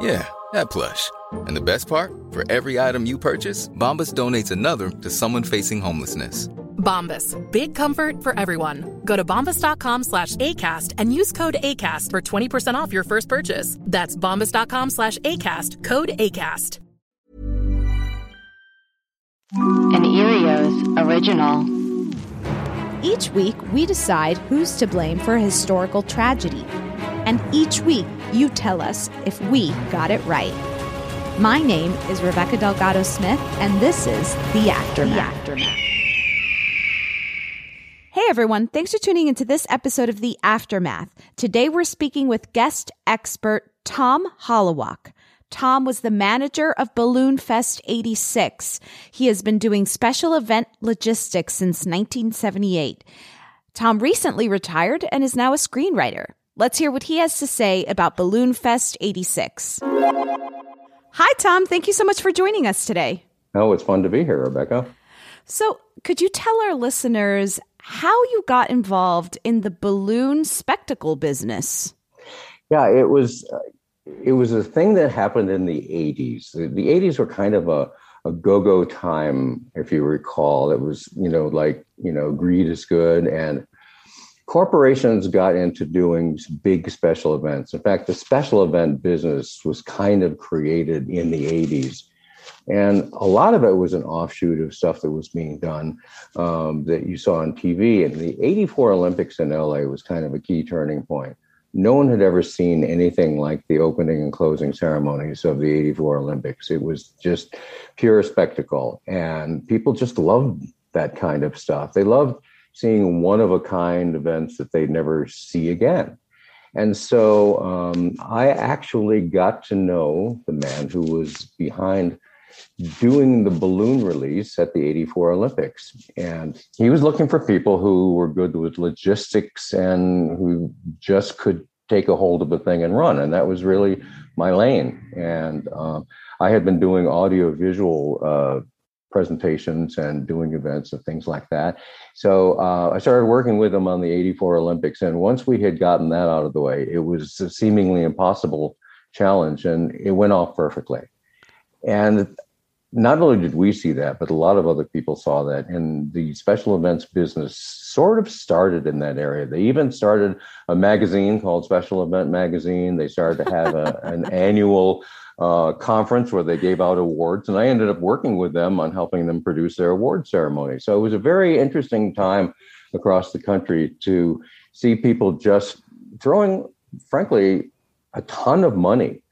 Yeah, that plush. And the best part? For every item you purchase, Bombas donates another to someone facing homelessness. Bombas. Big comfort for everyone. Go to bombas.com slash ACAST and use code ACAST for 20% off your first purchase. That's bombas.com slash ACAST. Code ACAST. An Earios original. Each week, we decide who's to blame for a historical tragedy. And each week, you tell us if we got it right. My name is Rebecca Delgado Smith, and this is The Aftermath. The Aftermath. Hey everyone, thanks for tuning into this episode of The Aftermath. Today we're speaking with guest expert Tom Holowach. Tom was the manager of Balloon Fest 86. He has been doing special event logistics since 1978. Tom recently retired and is now a screenwriter. Let's hear what he has to say about Balloon Fest 86. Hi, Tom. Thank you so much for joining us today. Oh, it's fun to be here, Rebecca. So, could you tell our listeners how you got involved in the balloon spectacle business? Yeah, it was uh, it was a thing that happened in the 80s. The, the 80s were kind of a, a go-go time, if you recall. It was, you know, like, you know, greed is good and corporations got into doing big special events. In fact, the special event business was kind of created in the 80s. And a lot of it was an offshoot of stuff that was being done um, that you saw on TV. And the 84 Olympics in LA was kind of a key turning point. No one had ever seen anything like the opening and closing ceremonies of the 84 Olympics. It was just pure spectacle. And people just loved that kind of stuff. They loved seeing one of a kind events that they'd never see again. And so um, I actually got to know the man who was behind doing the balloon release at the 84 Olympics. And he was looking for people who were good with logistics and who just could take a hold of the thing and run. And that was really my lane. And um, I had been doing audio visual uh, presentations and doing events and things like that. So uh, I started working with them on the 84 Olympics. And once we had gotten that out of the way, it was a seemingly impossible challenge and it went off perfectly. And not only did we see that, but a lot of other people saw that. And the special events business sort of started in that area. They even started a magazine called Special Event Magazine. They started to have a, an annual uh, conference where they gave out awards. And I ended up working with them on helping them produce their award ceremony. So it was a very interesting time across the country to see people just throwing, frankly, a ton of money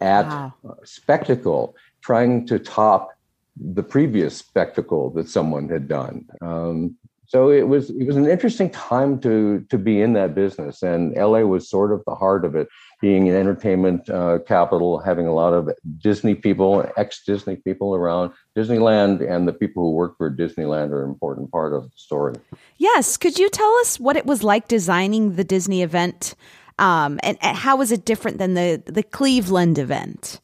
at wow. spectacle, trying to top the previous spectacle that someone had done. Um, so it was it was an interesting time to to be in that business, and LA was sort of the heart of it, being an entertainment uh, capital, having a lot of Disney people, ex Disney people around. Disneyland and the people who work for Disneyland are an important part of the story. Yes, could you tell us what it was like designing the Disney event, um, and, and how was it different than the the Cleveland event?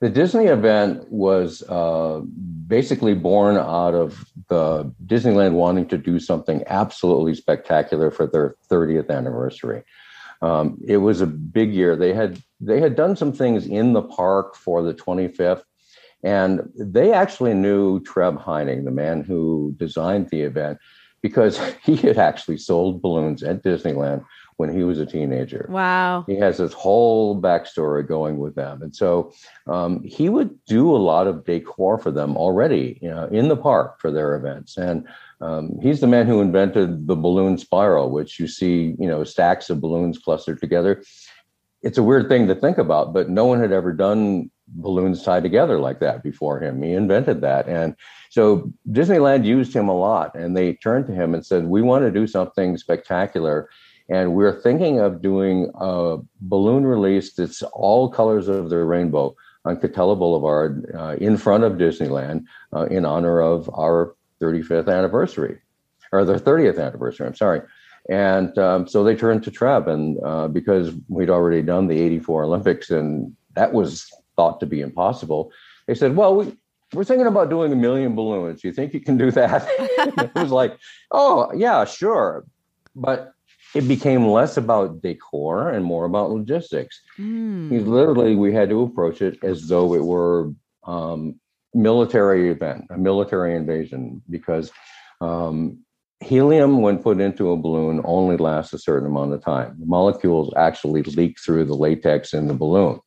The Disney event was uh, basically born out of the Disneyland wanting to do something absolutely spectacular for their 30th anniversary. Um, it was a big year. They had they had done some things in the park for the 25th, and they actually knew Treb Heining, the man who designed the event, because he had actually sold balloons at Disneyland when he was a teenager. Wow. He has this whole backstory going with them. And so um, he would do a lot of decor for them already you know, in the park for their events. And um, he's the man who invented the balloon spiral, which you see, you know, stacks of balloons clustered together. It's a weird thing to think about, but no one had ever done balloons tied together like that before him. He invented that. And so Disneyland used him a lot and they turned to him and said, We want to do something spectacular and we're thinking of doing a balloon release that's all colors of the rainbow on Katella Boulevard uh, in front of Disneyland uh, in honor of our 35th anniversary, or the 30th anniversary, I'm sorry. And um, so they turned to Treb, and uh, because we'd already done the 84 Olympics and that was thought to be impossible, they said, well, we, we're thinking about doing a million balloons. You think you can do that? it was like, oh, yeah, sure. But it became less about decor and more about logistics. Mm. Literally, we had to approach it as though it were um, military event, a military invasion, because um, helium, when put into a balloon, only lasts a certain amount of time. The molecules actually leak through the latex in the balloon.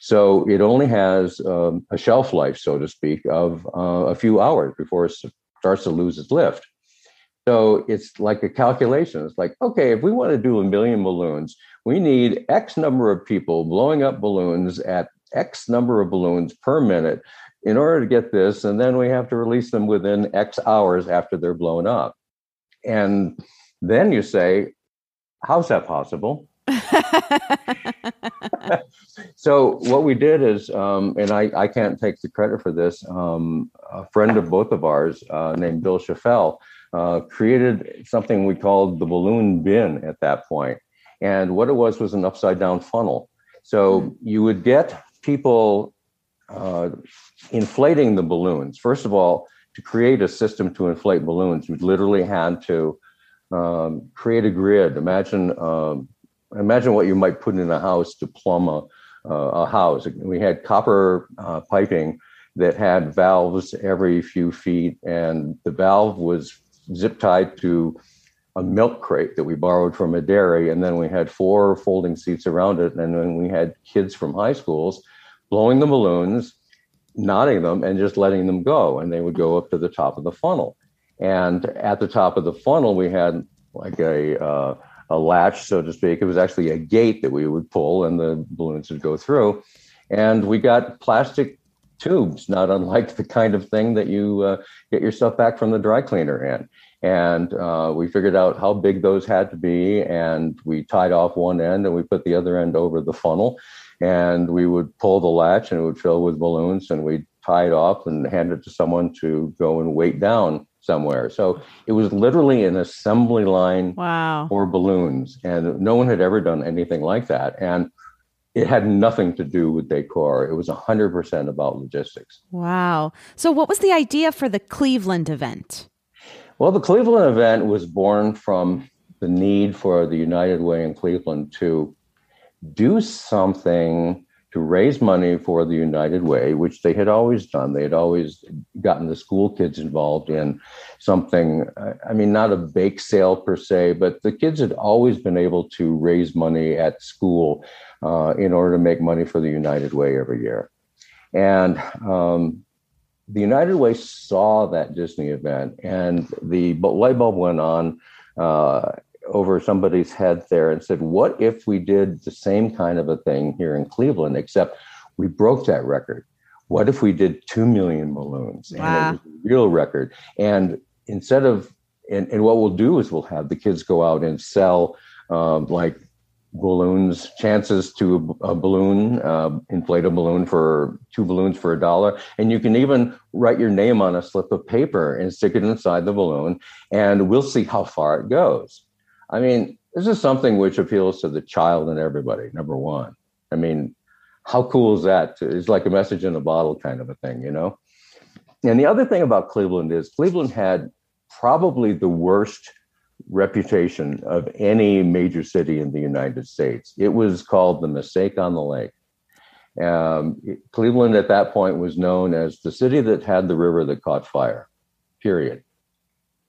So it only has um, a shelf life, so to speak, of uh, a few hours before it starts to lose its lift. So it's like a calculation. It's like, okay, if we want to do a million balloons, we need X number of people blowing up balloons at X number of balloons per minute in order to get this. And then we have to release them within X hours after they're blown up. And then you say, how's that possible? so what we did is, um, and I, I can't take the credit for this, um, a friend of both of ours uh, named Bill Schaffel uh, created something we called the balloon bin at that point. And what it was was an upside down funnel. So mm. you would get people uh, inflating the balloons. First of all, to create a system to inflate balloons, you literally had to um, create a grid. Imagine um, imagine what you might put in a house to plumb a, uh, a house. We had copper uh, piping that had valves every few feet, and the valve was zip tied to a milk crate that we borrowed from a dairy. And then we had four folding seats around it. And then we had kids from high schools blowing the balloons, knotting them, and just letting them go. And they would go up to the top of the funnel. And at the top of the funnel, we had like a, uh, a latch, so to speak. It was actually a gate that we would pull and the balloons would go through. And we got plastic tubes, not unlike the kind of thing that you uh, get your stuff back from the dry cleaner in. And uh, we figured out how big those had to be, and we tied off one end and we put the other end over the funnel. And we would pull the latch and it would fill with balloons, and we'd tie it off and hand it to someone to go and weight down somewhere. So it was literally an assembly line wow. for balloons, and no one had ever done anything like that. And it had nothing to do with decor. It was 100% about logistics. Wow. So, what was the idea for the Cleveland event? Well, the Cleveland event was born from the need for the United Way in Cleveland to do something to raise money for the United Way, which they had always done. They had always gotten the school kids involved in something, I mean, not a bake sale per se, but the kids had always been able to raise money at school uh, in order to make money for the United Way every year. And um, the United Way saw that Disney event, and the light bulb went on uh, over somebody's head there and said, What if we did the same kind of a thing here in Cleveland, except we broke that record? What if we did 2 million balloons Wow. and it was a real record? And instead of, and, and what we'll do is we'll have the kids go out and sell um, like balloons, chances to a, balloon, uh, inflate a balloon for two balloons for a dollar. And you can even write your name on a slip of paper and stick it inside the balloon, and we'll see how far it goes. I mean, this is something which appeals to the child and everybody, number one. I mean, how cool is that? It's like a message in a bottle kind of a thing, you know? And the other thing about Cleveland is Cleveland had probably the worst reputation of any major city in the United States. It was called the mistake on the lake. Um, Cleveland at that point was known as the city that had the river that caught fire, period.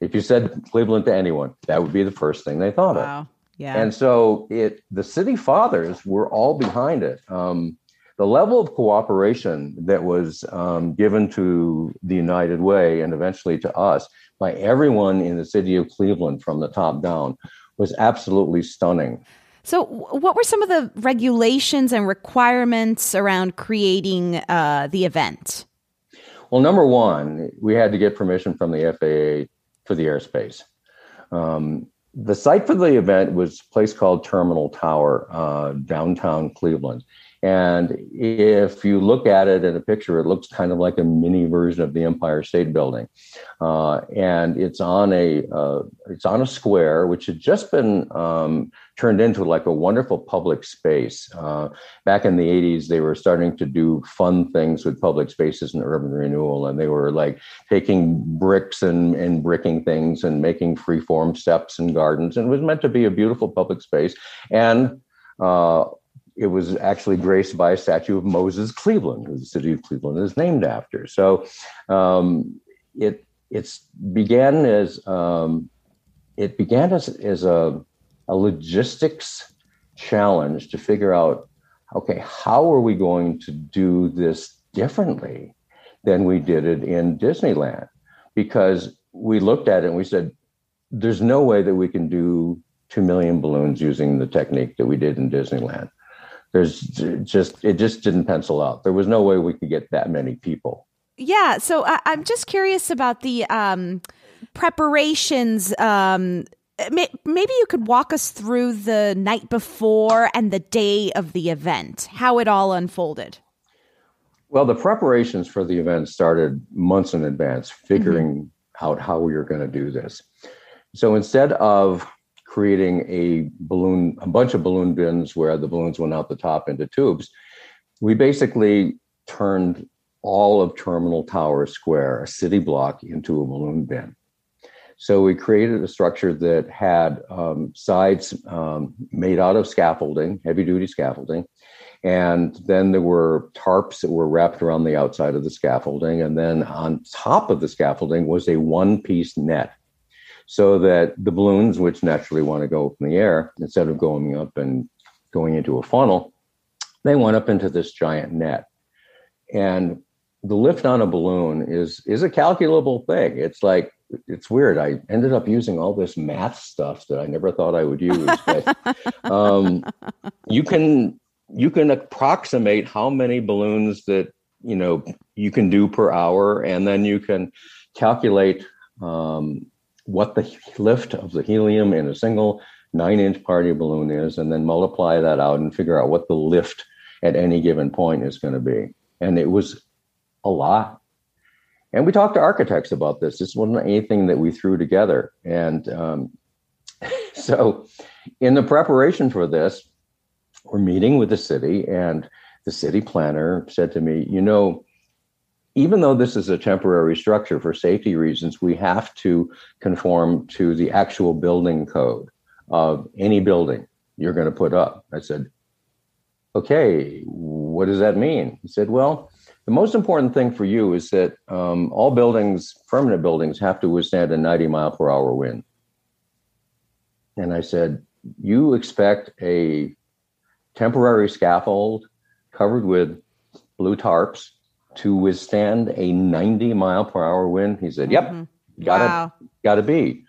If you said Cleveland to anyone, that would be the first thing they thought of. Wow. Yeah. And so it the city fathers were all behind it. Um, the level of cooperation that was um, given to the United Way and eventually to us by everyone in the city of Cleveland from the top down was absolutely stunning. So, what were some of the regulations and requirements around creating uh, the event? Well, number one, we had to get permission from the FAA for the airspace. Um, the site for the event was a place called Terminal Tower, uh, downtown Cleveland. And if you look at it in a picture, it looks kind of like a mini version of the Empire State Building. Uh, and it's on a uh, it's on a square, which had just been um, turned into like a wonderful public space. Uh, back in the 80s, they were starting to do fun things with public spaces and urban renewal, and they were like taking bricks and, and bricking things and making freeform steps and gardens. And it was meant to be a beautiful public space. And uh, it was actually graced by a statue of Moses Cleaveland, who the city of Cleveland is named after. So um, it it's began as um, it began as, as a, a logistics challenge to figure out okay how are we going to do this differently than we did it in disneyland because we looked at it and we said there's no way that we can do 2 million balloons using the technique that we did in disneyland there's just it just didn't pencil out there was no way we could get that many people Yeah. So, I- I'm just curious about the um, preparations. Um, maybe you could walk us through the night before and the day of the event, how it all unfolded. Well, the preparations for the event started months in advance, figuring out how we were going to do this. So instead of creating a balloon, a bunch of balloon bins where the balloons went out the top into tubes, we basically turned all of Terminal Tower Square, a city block, into a balloon bin. So we created a structure that had um, sides um, made out of scaffolding, heavy duty scaffolding. And then there were tarps that were wrapped around the outside of the scaffolding. And then on top of the scaffolding was a one piece net so that the balloons, which naturally want to go up in the air, instead of going up and going into a funnel, they went up into this giant net. And the lift on a balloon is is a calculable thing. It's like it's weird. I ended up using all this math stuff that I never thought I would use. But um, you can you can approximate how many balloons that you know you can do per hour, and then you can calculate um, what the lift of the helium in a single nine inch party balloon is, and then multiply that out and figure out what the lift at any given point is going to be. And it was a lot. And we talked to architects about this. This wasn't anything that we threw together. And um, so, in the preparation for this, we're meeting with the city, and the city planner said to me, You know, even though this is a temporary structure for safety reasons, we have to conform to the actual building code of any building you're going to put up. I said, Okay, what does that mean? He said, Well, the most important thing for you is that um, all buildings, permanent buildings, have to withstand a 90 mile per hour wind. And I said, You expect a temporary scaffold covered with blue tarps to withstand a 90 mile per hour wind? He said, Yep, Mhm. gotta Wow. gotta be.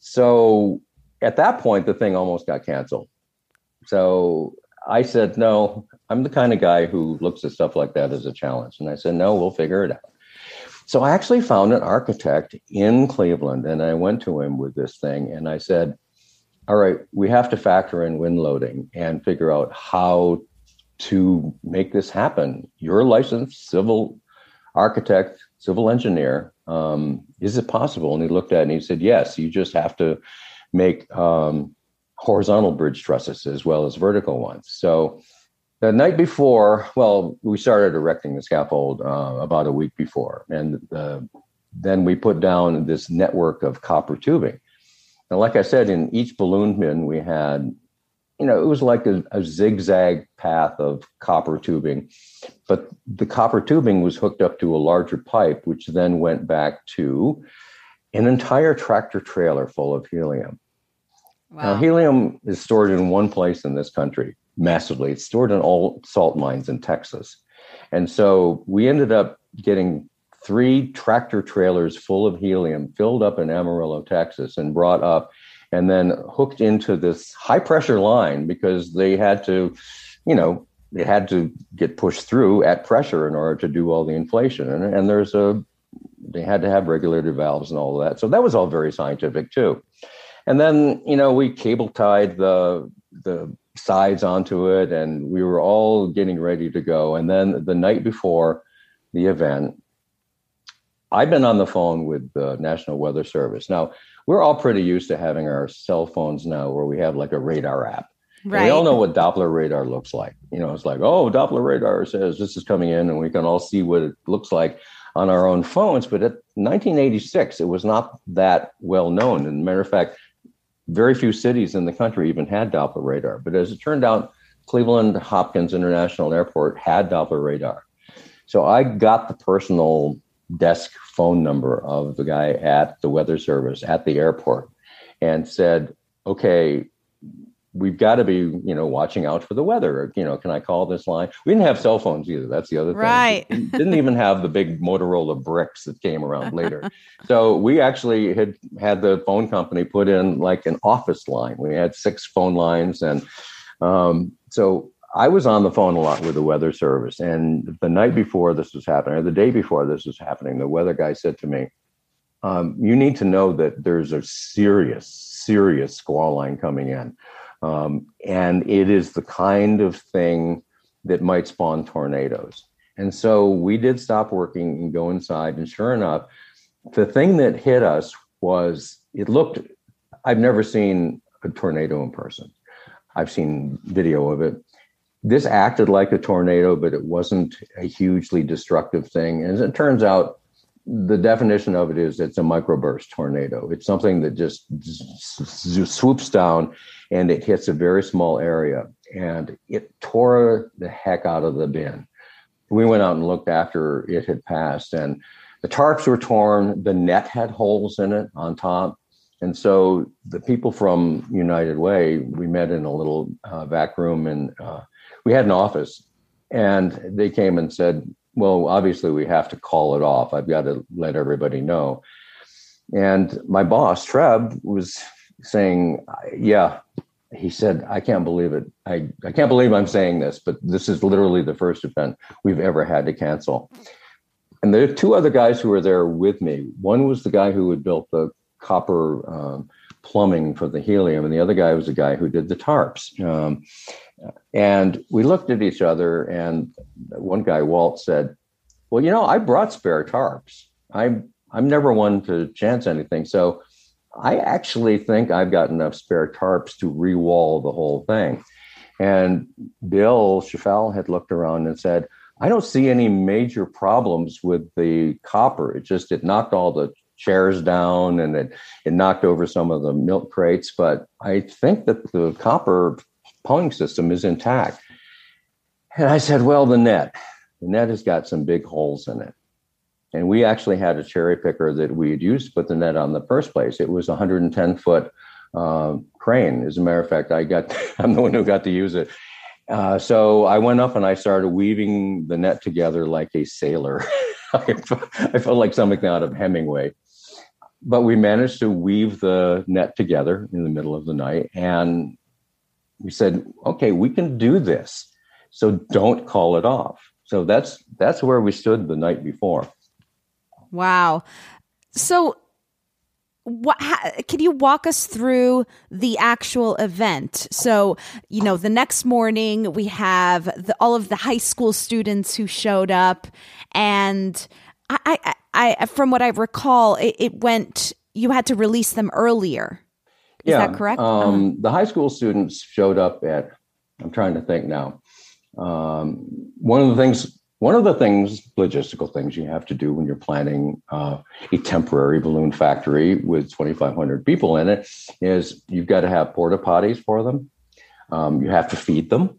So at that point, the thing almost got canceled. So I said, no, I'm the kind of guy who looks at stuff like that as a challenge. And I said, no, we'll figure it out. So I actually found an architect in Cleveland and I went to him with this thing and I said, all right, we have to factor in wind loading and figure out how to make this happen. You're a licensed civil architect, civil engineer. Um, is it possible? And he looked at it and he said, yes, you just have to make um, horizontal bridge trusses as well as vertical ones. So the night before, well, we started erecting the scaffold uh, about a week before, and then we put down this network of copper tubing. And like I said, in each balloon bin, we had, you know, it was like a, a zigzag path of copper tubing, but the copper tubing was hooked up to a larger pipe, which then went back to an entire tractor trailer full of helium. Wow. Now, helium is stored in one place in this country massively. It's stored in all salt mines in Texas. And so we ended up getting three tractor trailers full of helium filled up in Amarillo, Texas, and brought up and then hooked into this high pressure line because they had to, you know, they had to get pushed through at pressure in order to do all the inflation. And, and there's a, they had to have regulator valves and all that. So that was all very scientific too. And then, you know, we cable tied the, the sides onto it and we were all getting ready to go. And then the night before the event, I've been on the phone with the National Weather Service. Now, we're all pretty used to having our cell phones now where we have like a radar app. Right. We all know what Doppler radar looks like. You know, it's like, oh, Doppler radar says this is coming in, and we can all see what it looks like on our own phones. But at 1986, it was not that well known. And matter of fact, very few cities in the country even had Doppler radar. But as it turned out, Cleveland Hopkins International Airport had Doppler radar. So I got the personal desk phone number of the guy at the weather service at the airport and said, okay, we've got to be, you know, watching out for the weather. You know, can I call this line? We didn't have cell phones either. That's the other thing. Right. didn't even have the big Motorola bricks that came around later. so we actually had had the phone company put in like an office line. We had six phone lines, and um, so I was on the phone a lot with the weather service. And the night before this was happening, or the day before this was happening, the weather guy said to me, um, "You need to know that there's a serious, serious squall line coming in." Um, and it is the kind of thing that might spawn tornadoes. And so we did stop working and go inside. And sure enough, the thing that hit us was it looked, I've never seen a tornado in person. I've seen video of it. This acted like a tornado, but it wasn't a hugely destructive thing. And as it turns out, the definition of it is it's a microburst tornado. It's something that just swoops down and it hits a very small area and it tore the heck out of the bin. We went out and looked after it had passed and the tarps were torn, the net had holes in it on top. And so the people from United Way, we met in a little uh, back room and uh, we had an office and they came and said, well, obviously we have to call it off. I've got to let everybody know. And my boss, Treb, was saying, yeah, he said, I can't believe it. I, I can't believe I'm saying this, but this is literally the first event we've ever had to cancel. And there are two other guys who were there with me. One was the guy who had built the copper um, plumbing for the helium, and the other guy was the guy who did the tarps. Um, and we looked at each other, and one guy, Walt, said, Well, you know, I brought spare tarps. I'm I'm never one to chance anything. So I actually think I've got enough spare tarps to re-wall the whole thing. And Bill Schaffel had looked around and said, I don't see any major problems with the copper. It just it knocked all the chairs down and it, it knocked over some of the milk crates. But I think that the copper plumbing system is intact. And I said, Well, the net. The net has got some big holes in it. And we actually had a cherry picker that we had used to put the net on the first place. It was a 110 foot uh, crane. As a matter of fact, I got I'm the one who got to use it. Uh, so I went up and I started weaving the net together like a sailor. I, felt like something out of Hemingway. but we managed to weave the net together in the middle of the night, and we said, "Okay, we can do this. So don't call it off." So that's that's where we stood the night before. Wow. So what ha, can you walk us through the actual event so you know the next morning we have the, all of the high school students who showed up and i i, I from what i recall it, it, went you had to release them earlier is yeah, that correct um, uh-huh. the high school students showed up at i'm trying to think now um, one of the things one of the things, logistical things you have to do when you're planning uh, a temporary balloon factory with 2,500 people in it is you've got to have porta potties for them. Um, you have to feed them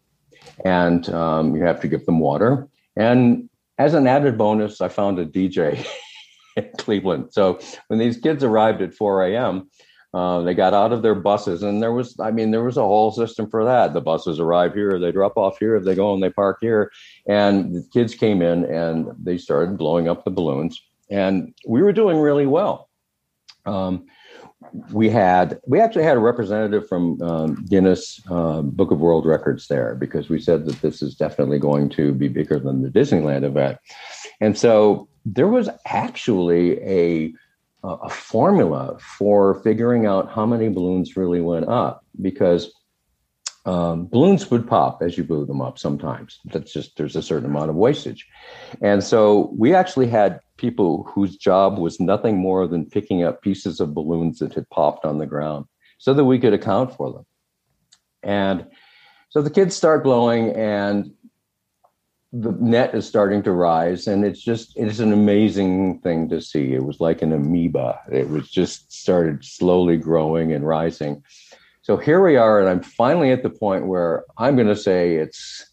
and um, you have to give them water. And as an added bonus, I found a DJ in Cleveland. So when these kids arrived at 4 a.m., uh, they got out of their buses, and there was, I mean, there was a whole system for that. The buses arrive here, they drop off here, they go and they park here. And the kids came in and they started blowing up the balloons, and we were doing really well. Um, we had we actually had a representative from um, Guinness uh, Book of World Records there because we said that this is definitely going to be bigger than the Disneyland event, and so there was actually a a formula for figuring out how many balloons really went up because um, balloons would pop as you blew them up sometimes. That's just, there's a certain amount of wastage. And so we actually had people whose job was nothing more than picking up pieces of balloons that had popped on the ground so that we could account for them. And so the kids start blowing, and the net is starting to rise and it's just it's an amazing thing to see. It was like an amoeba. It was just started slowly growing and rising. So here we are and i'm finally at the point where i'm going to say it's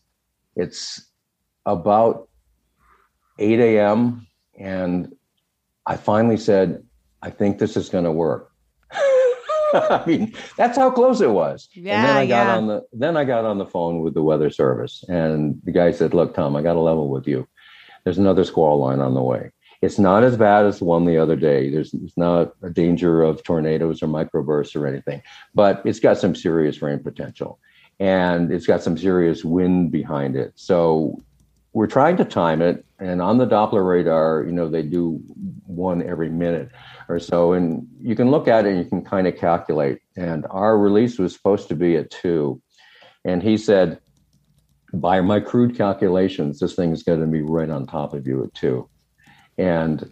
it's about 8 a.m and i finally said i think this is going to work I mean, that's how close it was. Yeah, and then I got yeah. on the then I got on the phone with the weather service, and the guy said, "Look, Tom, I got a level with you. There's another squall line on the way. It's not as bad as the one the other day. There's, there's not a danger of tornadoes or microbursts or anything, but it's got some serious rain potential, and it's got some serious wind behind it. So we're trying to time it, and on the Doppler radar, you know, they do one every minute or so. And you can look at it and you can kind of calculate. And our release was supposed to be at two. And he said, by my crude calculations, this thing is going to be right on top of you at two. And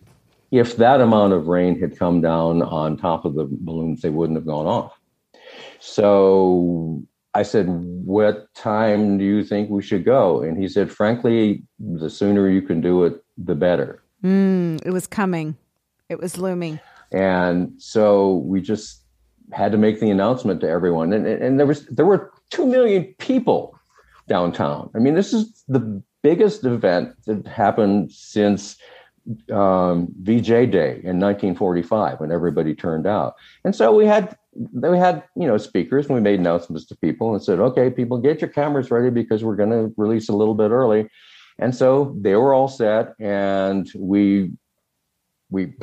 if that amount of rain had come down on top of the balloons, they wouldn't have gone off. So I said, What time do you think we should go? And he said, Frankly, the sooner you can do it, the better. Mm, it was coming. It was looming. And so we just had to make the announcement to everyone. And, and there was there were two million people downtown. I mean, this is the biggest event that happened since um, VJ Day in 1945 when everybody turned out. And so we had we had you know speakers and we made announcements to people and said, okay, people, get your cameras ready because we're going to release a little bit early. And so they were all set, and we we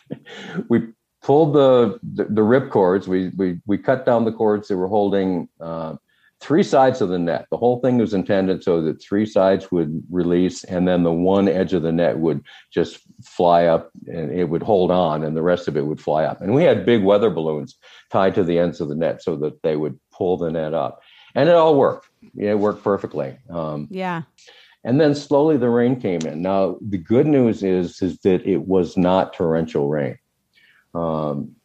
we pulled the, the, the rip cords. We we we cut down the cords that were holding uh, three sides of the net. The whole thing was intended so that three sides would release, and then the one edge of the net would just fly up, and it would hold on, and the rest of it would fly up. And we had big weather balloons tied to the ends of the net so that they would pull the net up, and it all worked. It worked perfectly. Um, yeah. And then slowly the rain came in. Now the good news is is that it was not torrential rain. Um,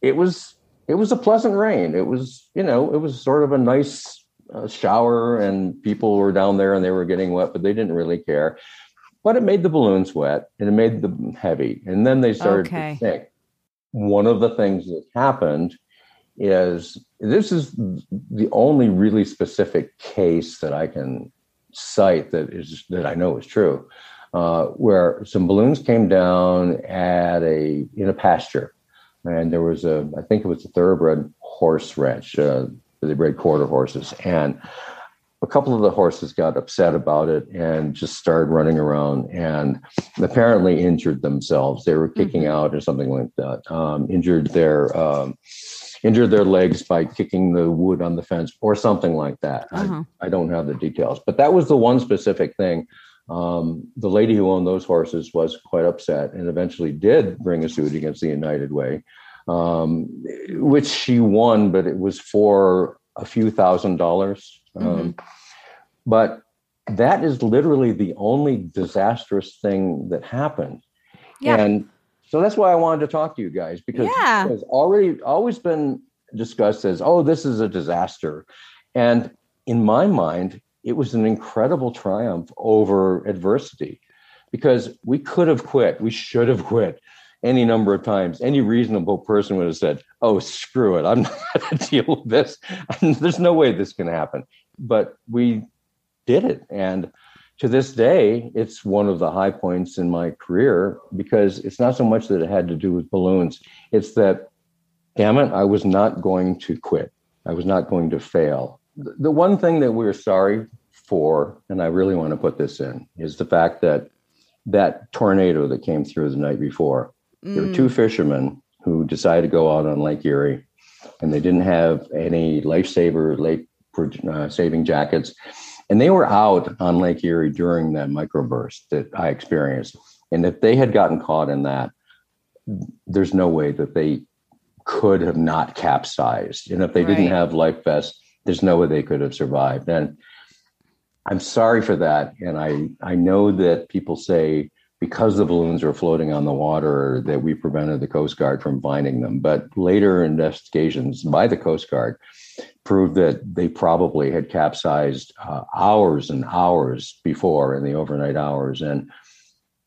it was it was a pleasant rain. It was you know it was sort of a nice uh, shower, and people were down there and they were getting wet, but they didn't really care. But it made the balloons wet and it made them heavy, and then they started Okay. to sink. One of the things that happened is this is the only really specific case that I can cite that is that I know is true, uh, where some balloons came down at a in a pasture, and there was a I think it was a thoroughbred horse ranch. Uh, they bred quarter horses, and a couple of the horses got upset about it and just started running around and apparently injured themselves. They were kicking mm-hmm. out or something like that. Um, injured their um, injured their legs by kicking the wood on the fence or something like that. Uh-huh. I, I, don't have the details, but that was the one specific thing. Um, the lady who owned those horses was quite upset and eventually did bring a suit against the United Way, um, which she won, but it was for a few thousand dollars. Um, mm-hmm. But that is literally the only disastrous thing that happened. Yeah. And so that's why I wanted to talk to you guys because yeah. it's already always been discussed as, oh, this is a disaster. And in my mind, it was an incredible triumph over adversity because we could have quit. We should have quit any number of times. Any reasonable person would have said, oh, screw it. I'm not going to deal with this. There's no way this can happen. But we did it. And to this day, it's one of the high points in my career because it's not so much that it had to do with balloons. It's that, damn it, I was not going to quit. I was not going to fail. The one thing that we're sorry for, and I really want to put this in, is the fact that that tornado that came through the night before, mm. there were two mm. fishermen who decided to go out on Lake Erie and they didn't have any lifesaver, lake uh, saving jackets and they were out on Lake Erie during that microburst that I experienced. And if they had gotten caught in that, there's no way that they could have not capsized. And if they right. didn't have life vests, there's no way they could have survived. And I'm sorry for that. And I, I know that people say because the balloons were floating on the water that we prevented the Coast Guard from finding them. But later investigations by the Coast Guard proved that they probably had capsized uh, hours and hours before in the overnight hours. And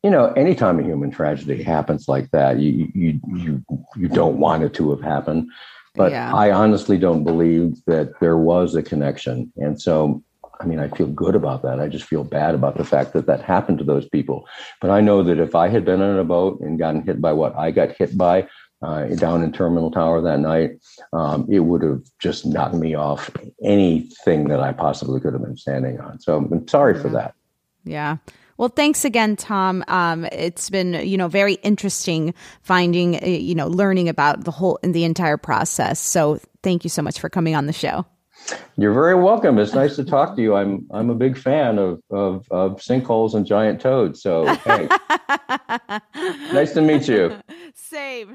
you know, anytime a human tragedy happens like that, you you you you don't want it to have happened. But yeah. I honestly don't believe that there was a connection. And so, I mean, I feel good about that. I just feel bad about the fact that that happened to those people. But I know that if I had been on a boat and gotten hit by what I got hit by, uh, down in Terminal Tower that night, um, it would have just knocked me off anything that I possibly could have been standing on. So I'm sorry yeah. for that. Yeah. Well, thanks again, Tom. Um, it's been, you know, very interesting finding, uh, you know, learning about the whole and the entire process. So thank you so much for coming on the show. You're very welcome. It's nice to talk to you. I'm I'm a big fan of of, of sinkholes and giant toads. So hey, nice to meet you. Same.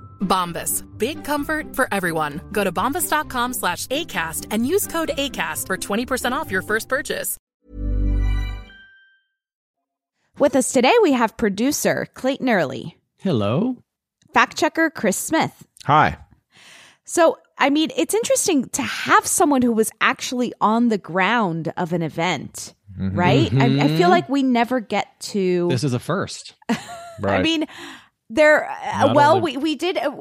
Bombas. Big comfort for everyone. Go to bombas.com slash ACAST and use code ACAST for 20% off your first purchase. With us today, we have producer Clayton Early, Hello. fact checker Chris Smith. Hi. So, I mean, it's interesting to have someone who was actually on the ground of an event, Mhm. right? I, I feel like we never get to. This is a first. I mean, there. Uh, Not well, only- we we did. Uh,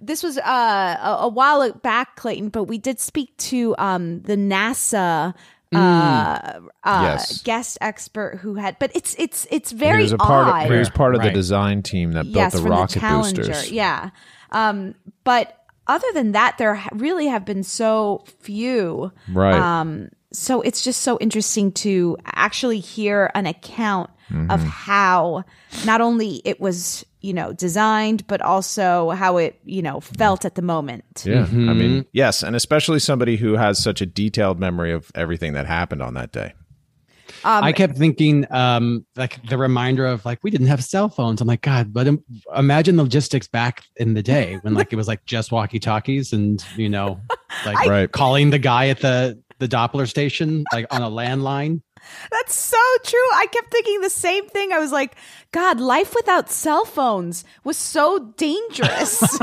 this was uh, a, a while back, Clayton, but we did speak to um, the NASA. Uh, uh, Yes. guest expert who had, but it's it's it's he very was a part odd. Of, he was part of Right. the design team that yes, built the rocket the boosters. Yeah. Um, but other than that, there really have been so few. Right. Um, so it's just so interesting to actually hear an account of Mhm. how not only it was, you know, designed, but also how it, you know, felt at the moment. Yeah. I Mm-hmm. mean, yes, and especially somebody who has such a detailed memory of everything that happened on that day. Um, I kept thinking, um, like the reminder of like we didn't have cell phones. I'm like, God, but im- imagine the logistics back in the day when like it was like just walkie talkies and you know, like Right. calling the guy at the the Doppler station like on a landline. That's so true. I kept thinking the same thing. I was like, God, life without cell phones was so dangerous.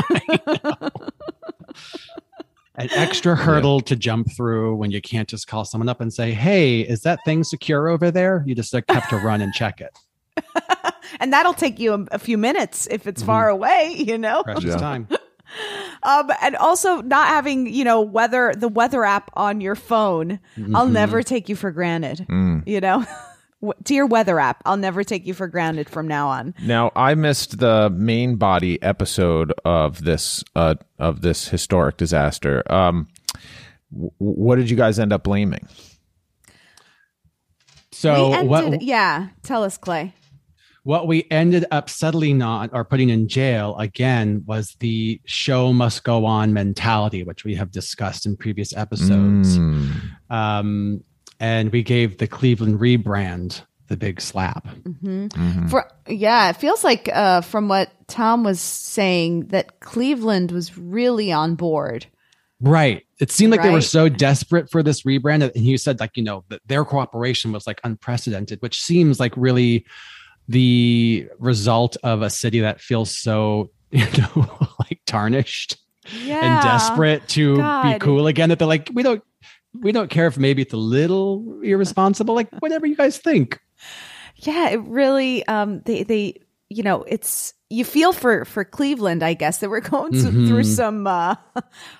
An extra hurdle to jump through when you can't just call someone up and say, "Hey, is that thing secure over there?" You just like, have to run and check it. and that'll take you a, a few minutes if it's far mm-hmm. away, you know? Precious time. Um, and also not having, you know, weather, the weather app on your phone. I'll Mhm. never take you for granted, Mm. you know? W- Dear weather app, I'll never take you for granted from now on. Now, I missed the main body episode of this uh, of this historic disaster. Um, w- what did you guys end up blaming? So we ended, what yeah, tell us, Clay. What we ended up settling on or putting in jail again was the show must go on mentality, which we have discussed in previous episodes. Mm. Um, and we gave the Cleveland rebrand the big slap. hmm Mhm. For yeah, it feels like uh, from what Tom was saying that Cleveland was really on board. Right. It seemed like they were so desperate for this rebrand. And he said, like, you know, that their cooperation was like unprecedented, which seems like really the result of a city that feels so, you know, like tarnished Yeah, and desperate to God. be cool again. That they're like, we don't we don't care if maybe it's a little irresponsible, like whatever you guys think. Yeah, it really um they they you know, it's you feel for for Cleveland, I guess, that we're going to- Mhm. through some uh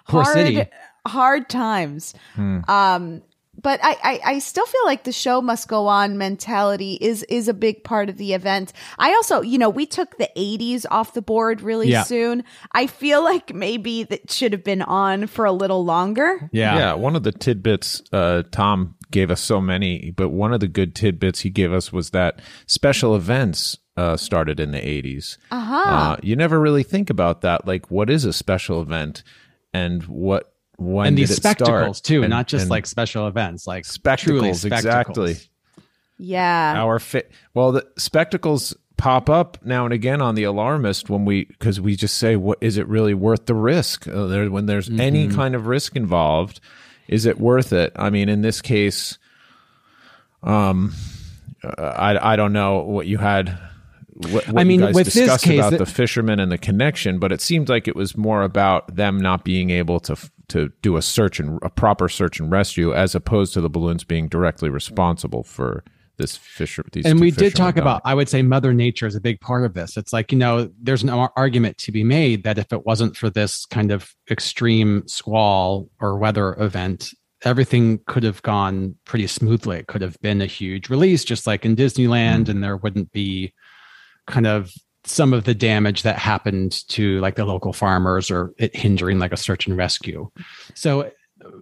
Poor hard city. hard times. Hmm. Um but I, I I still feel like the show must go on mentality is is a big part of the event. I also, you know, we took the 80s off the board really Yeah. soon. I feel like maybe that should have been on for a little longer. Yeah. Yeah. One of the tidbits, uh, Tom gave us so many, but one of the good tidbits he gave us was that special events uh, started in the 80s. Uh-huh. Uh, you never really think about that. Like, what is a special event and what, when and did these it start? spectacles too, And- not just and like special events, like truly spectacles. spectacles. Exactly. Yeah. Our fit. Well, the spectacles pop up now and again on the alarmist when we because we just say, "What is it really worth the risk?" Uh, there, when there's any Mhm. kind of risk involved, is it worth it? I mean, in this case, um, uh, I I don't know what you had. What, what I mean, you guys with this discussed case, about it- the fishermen and the connection, but it seemed like it was more about them not being able to f- to do a search and a proper search and rescue, as opposed to the balloons being directly responsible for this fisher. These and we did talk about i would say mother nature is a big part of this. It's like you know there's an argument to be made that if it wasn't for this kind of extreme squall or weather event everything could have gone pretty smoothly. It could have been a huge release just like in disneyland mm. and there wouldn't be kind of some of the damage that happened to like the local farmers or it hindering like a search and rescue so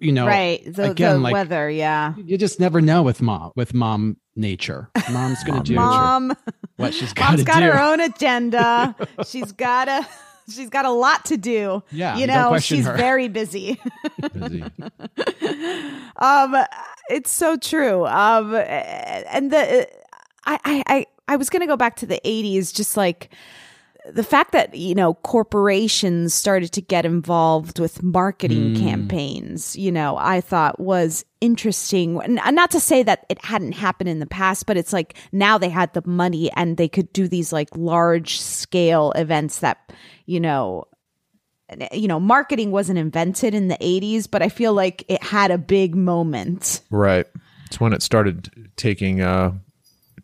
you know right. The, again the like weather, yeah. you just never know with mom with mom nature mom's gonna do Mom what she's got Mom's to got do her own agenda. She's gotta she's got a lot to do. Yeah, you don't know, she's her. very busy. Busy. um, it's so true. Um, and the I I I, was gonna go back to the '80s, just like the fact that you know corporations started to get involved with marketing Mm. campaigns you know i thought was interesting and not to say that it hadn't happened in the past but it's like now they had the money and they could do these like large scale events that you know you know marketing wasn't invented in the 80s but i feel like it had a big moment Right. It's when it started taking uh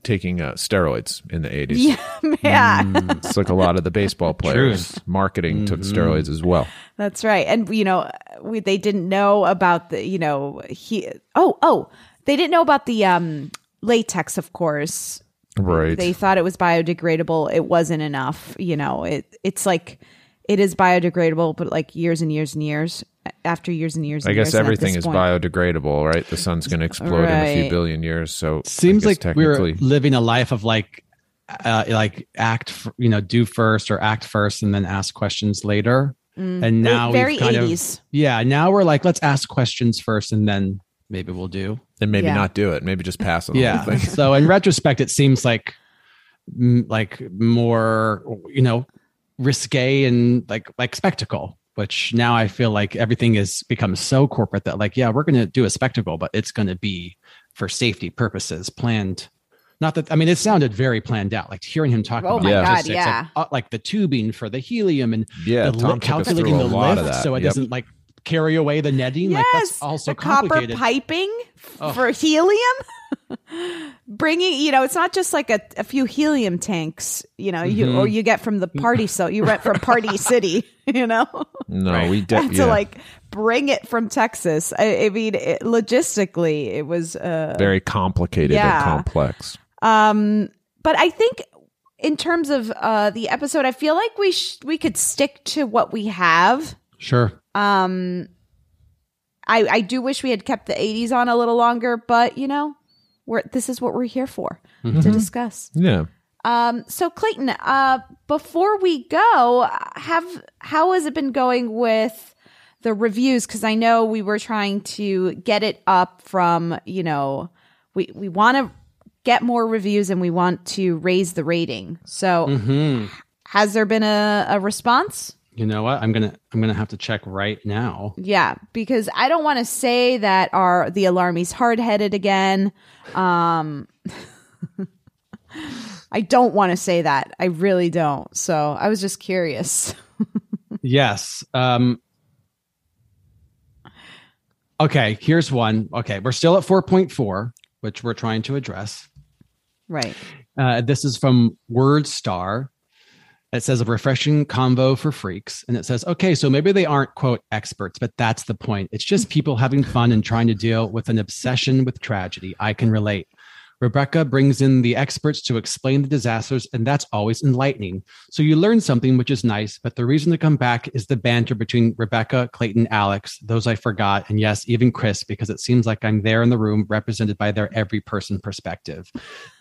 taking uh, steroids in the 80s. yeah yeah It's like a lot of the baseball players marketing took steroids as well. That's right. And you know, we they didn't know about the, you know, he Oh, oh, they didn't know about the um latex, of course. Right. They thought it was biodegradable. It wasn't enough, you know. It it's like it is biodegradable, but like years and years and years after years and years. I and guess years, everything is point- biodegradable, right? The sun's going to explode in a few billion years, so Seems I guess like we're technically living a life of like, uh, like act, you know, do first or act first and then ask questions later. Mm. And now very we've kind 80s. of, yeah, now we're like, let's ask questions first and then maybe we'll do. and maybe Yeah. not do it. Maybe just pass on Yeah. so in retrospect, it seems like, like more, you know, risque and like like spectacle. Which now I feel like everything is become so corporate that like, yeah, we're going to do a spectacle, but it's going to be for safety purposes, planned. Not that I mean, it sounded very planned out. Like hearing him talk Oh about my God, yeah. like, uh, like the tubing for the helium and Yeah, the Tom li- calculating the a lot of lift so it Yep. doesn't like carry away the netting. Yes, like that's also the copper piping f- Oh. for helium. Bringing, you know, it's not just like a, a few helium tanks, you know, you Mm-hmm. or you get from the party. So you rent from Party City, you know, No, we de- to yeah. like bring it from Texas. I, I mean, it, logistically, it was uh, very complicated Yeah. and complex. um, but I think in terms of uh the episode, I feel like we sh- we could stick to what we have. Sure. Um, I I do wish we had kept the '80s on a little longer, but you know, we're this is what we're here for to discuss. Yeah. Um, so Clayton, uh, before we go, have how has it been going with the reviews? Because I know we were trying to get it up from you know we we want to get more reviews and we want to raise the rating. So hmm has there been a, a response? You know what? I'm gonna I'm gonna have to check right now. Yeah, because I don't want to say that our the alarmy's hard headed again. Um, I don't want to say that. I really don't. So I was just curious. yes. Um Okay, here's one. Okay, we're still at 4.4, which we're trying to address. Right. Uh, this is from WordStar. It says a refreshing convo for freaks. And it says, okay, so maybe they aren't, quote, experts, but that's the point. It's just people having fun and trying to deal with an obsession with tragedy. I can relate. Rebecca brings in the experts to explain the disasters, and that's always enlightening. So you learn something, which is nice, but the reason to come back is the banter between Rebecca, Clayton, Alex, those I forgot, and yes, even Chris, because it seems like I'm there in the room represented by their every person perspective.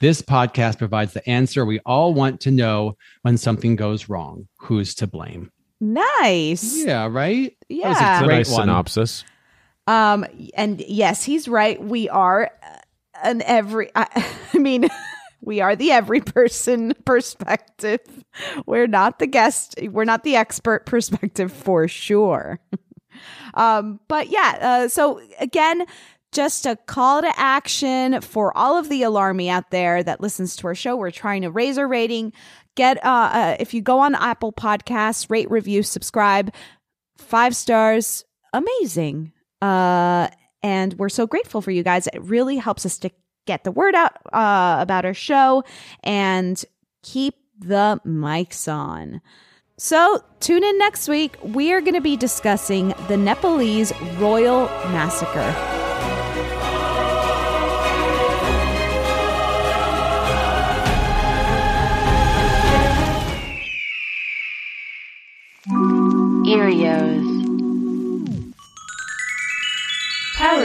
This podcast provides the answer we all want to know when something goes wrong. Who's to blame? Nice. Yeah, right? Yeah. That was a Yeah. A great nice one. synopsis. Um, and yes, he's right. We are an every. I, I mean, we are the every person perspective. We're not the guest. We're not the expert perspective for sure. um, but yeah. Uh, so again. Just a call to action for all of the alarmy out there that listens to our show. We're trying to raise our rating. Get uh, uh if you go on Apple Podcasts, rate, review, subscribe, five stars, amazing. Uh, and we're so grateful for you guys. It really helps us to get the word out uh, about our show and keep the mics on. So, tune in next week. We are going to be discussing the Nepalese royal massacre. Earios.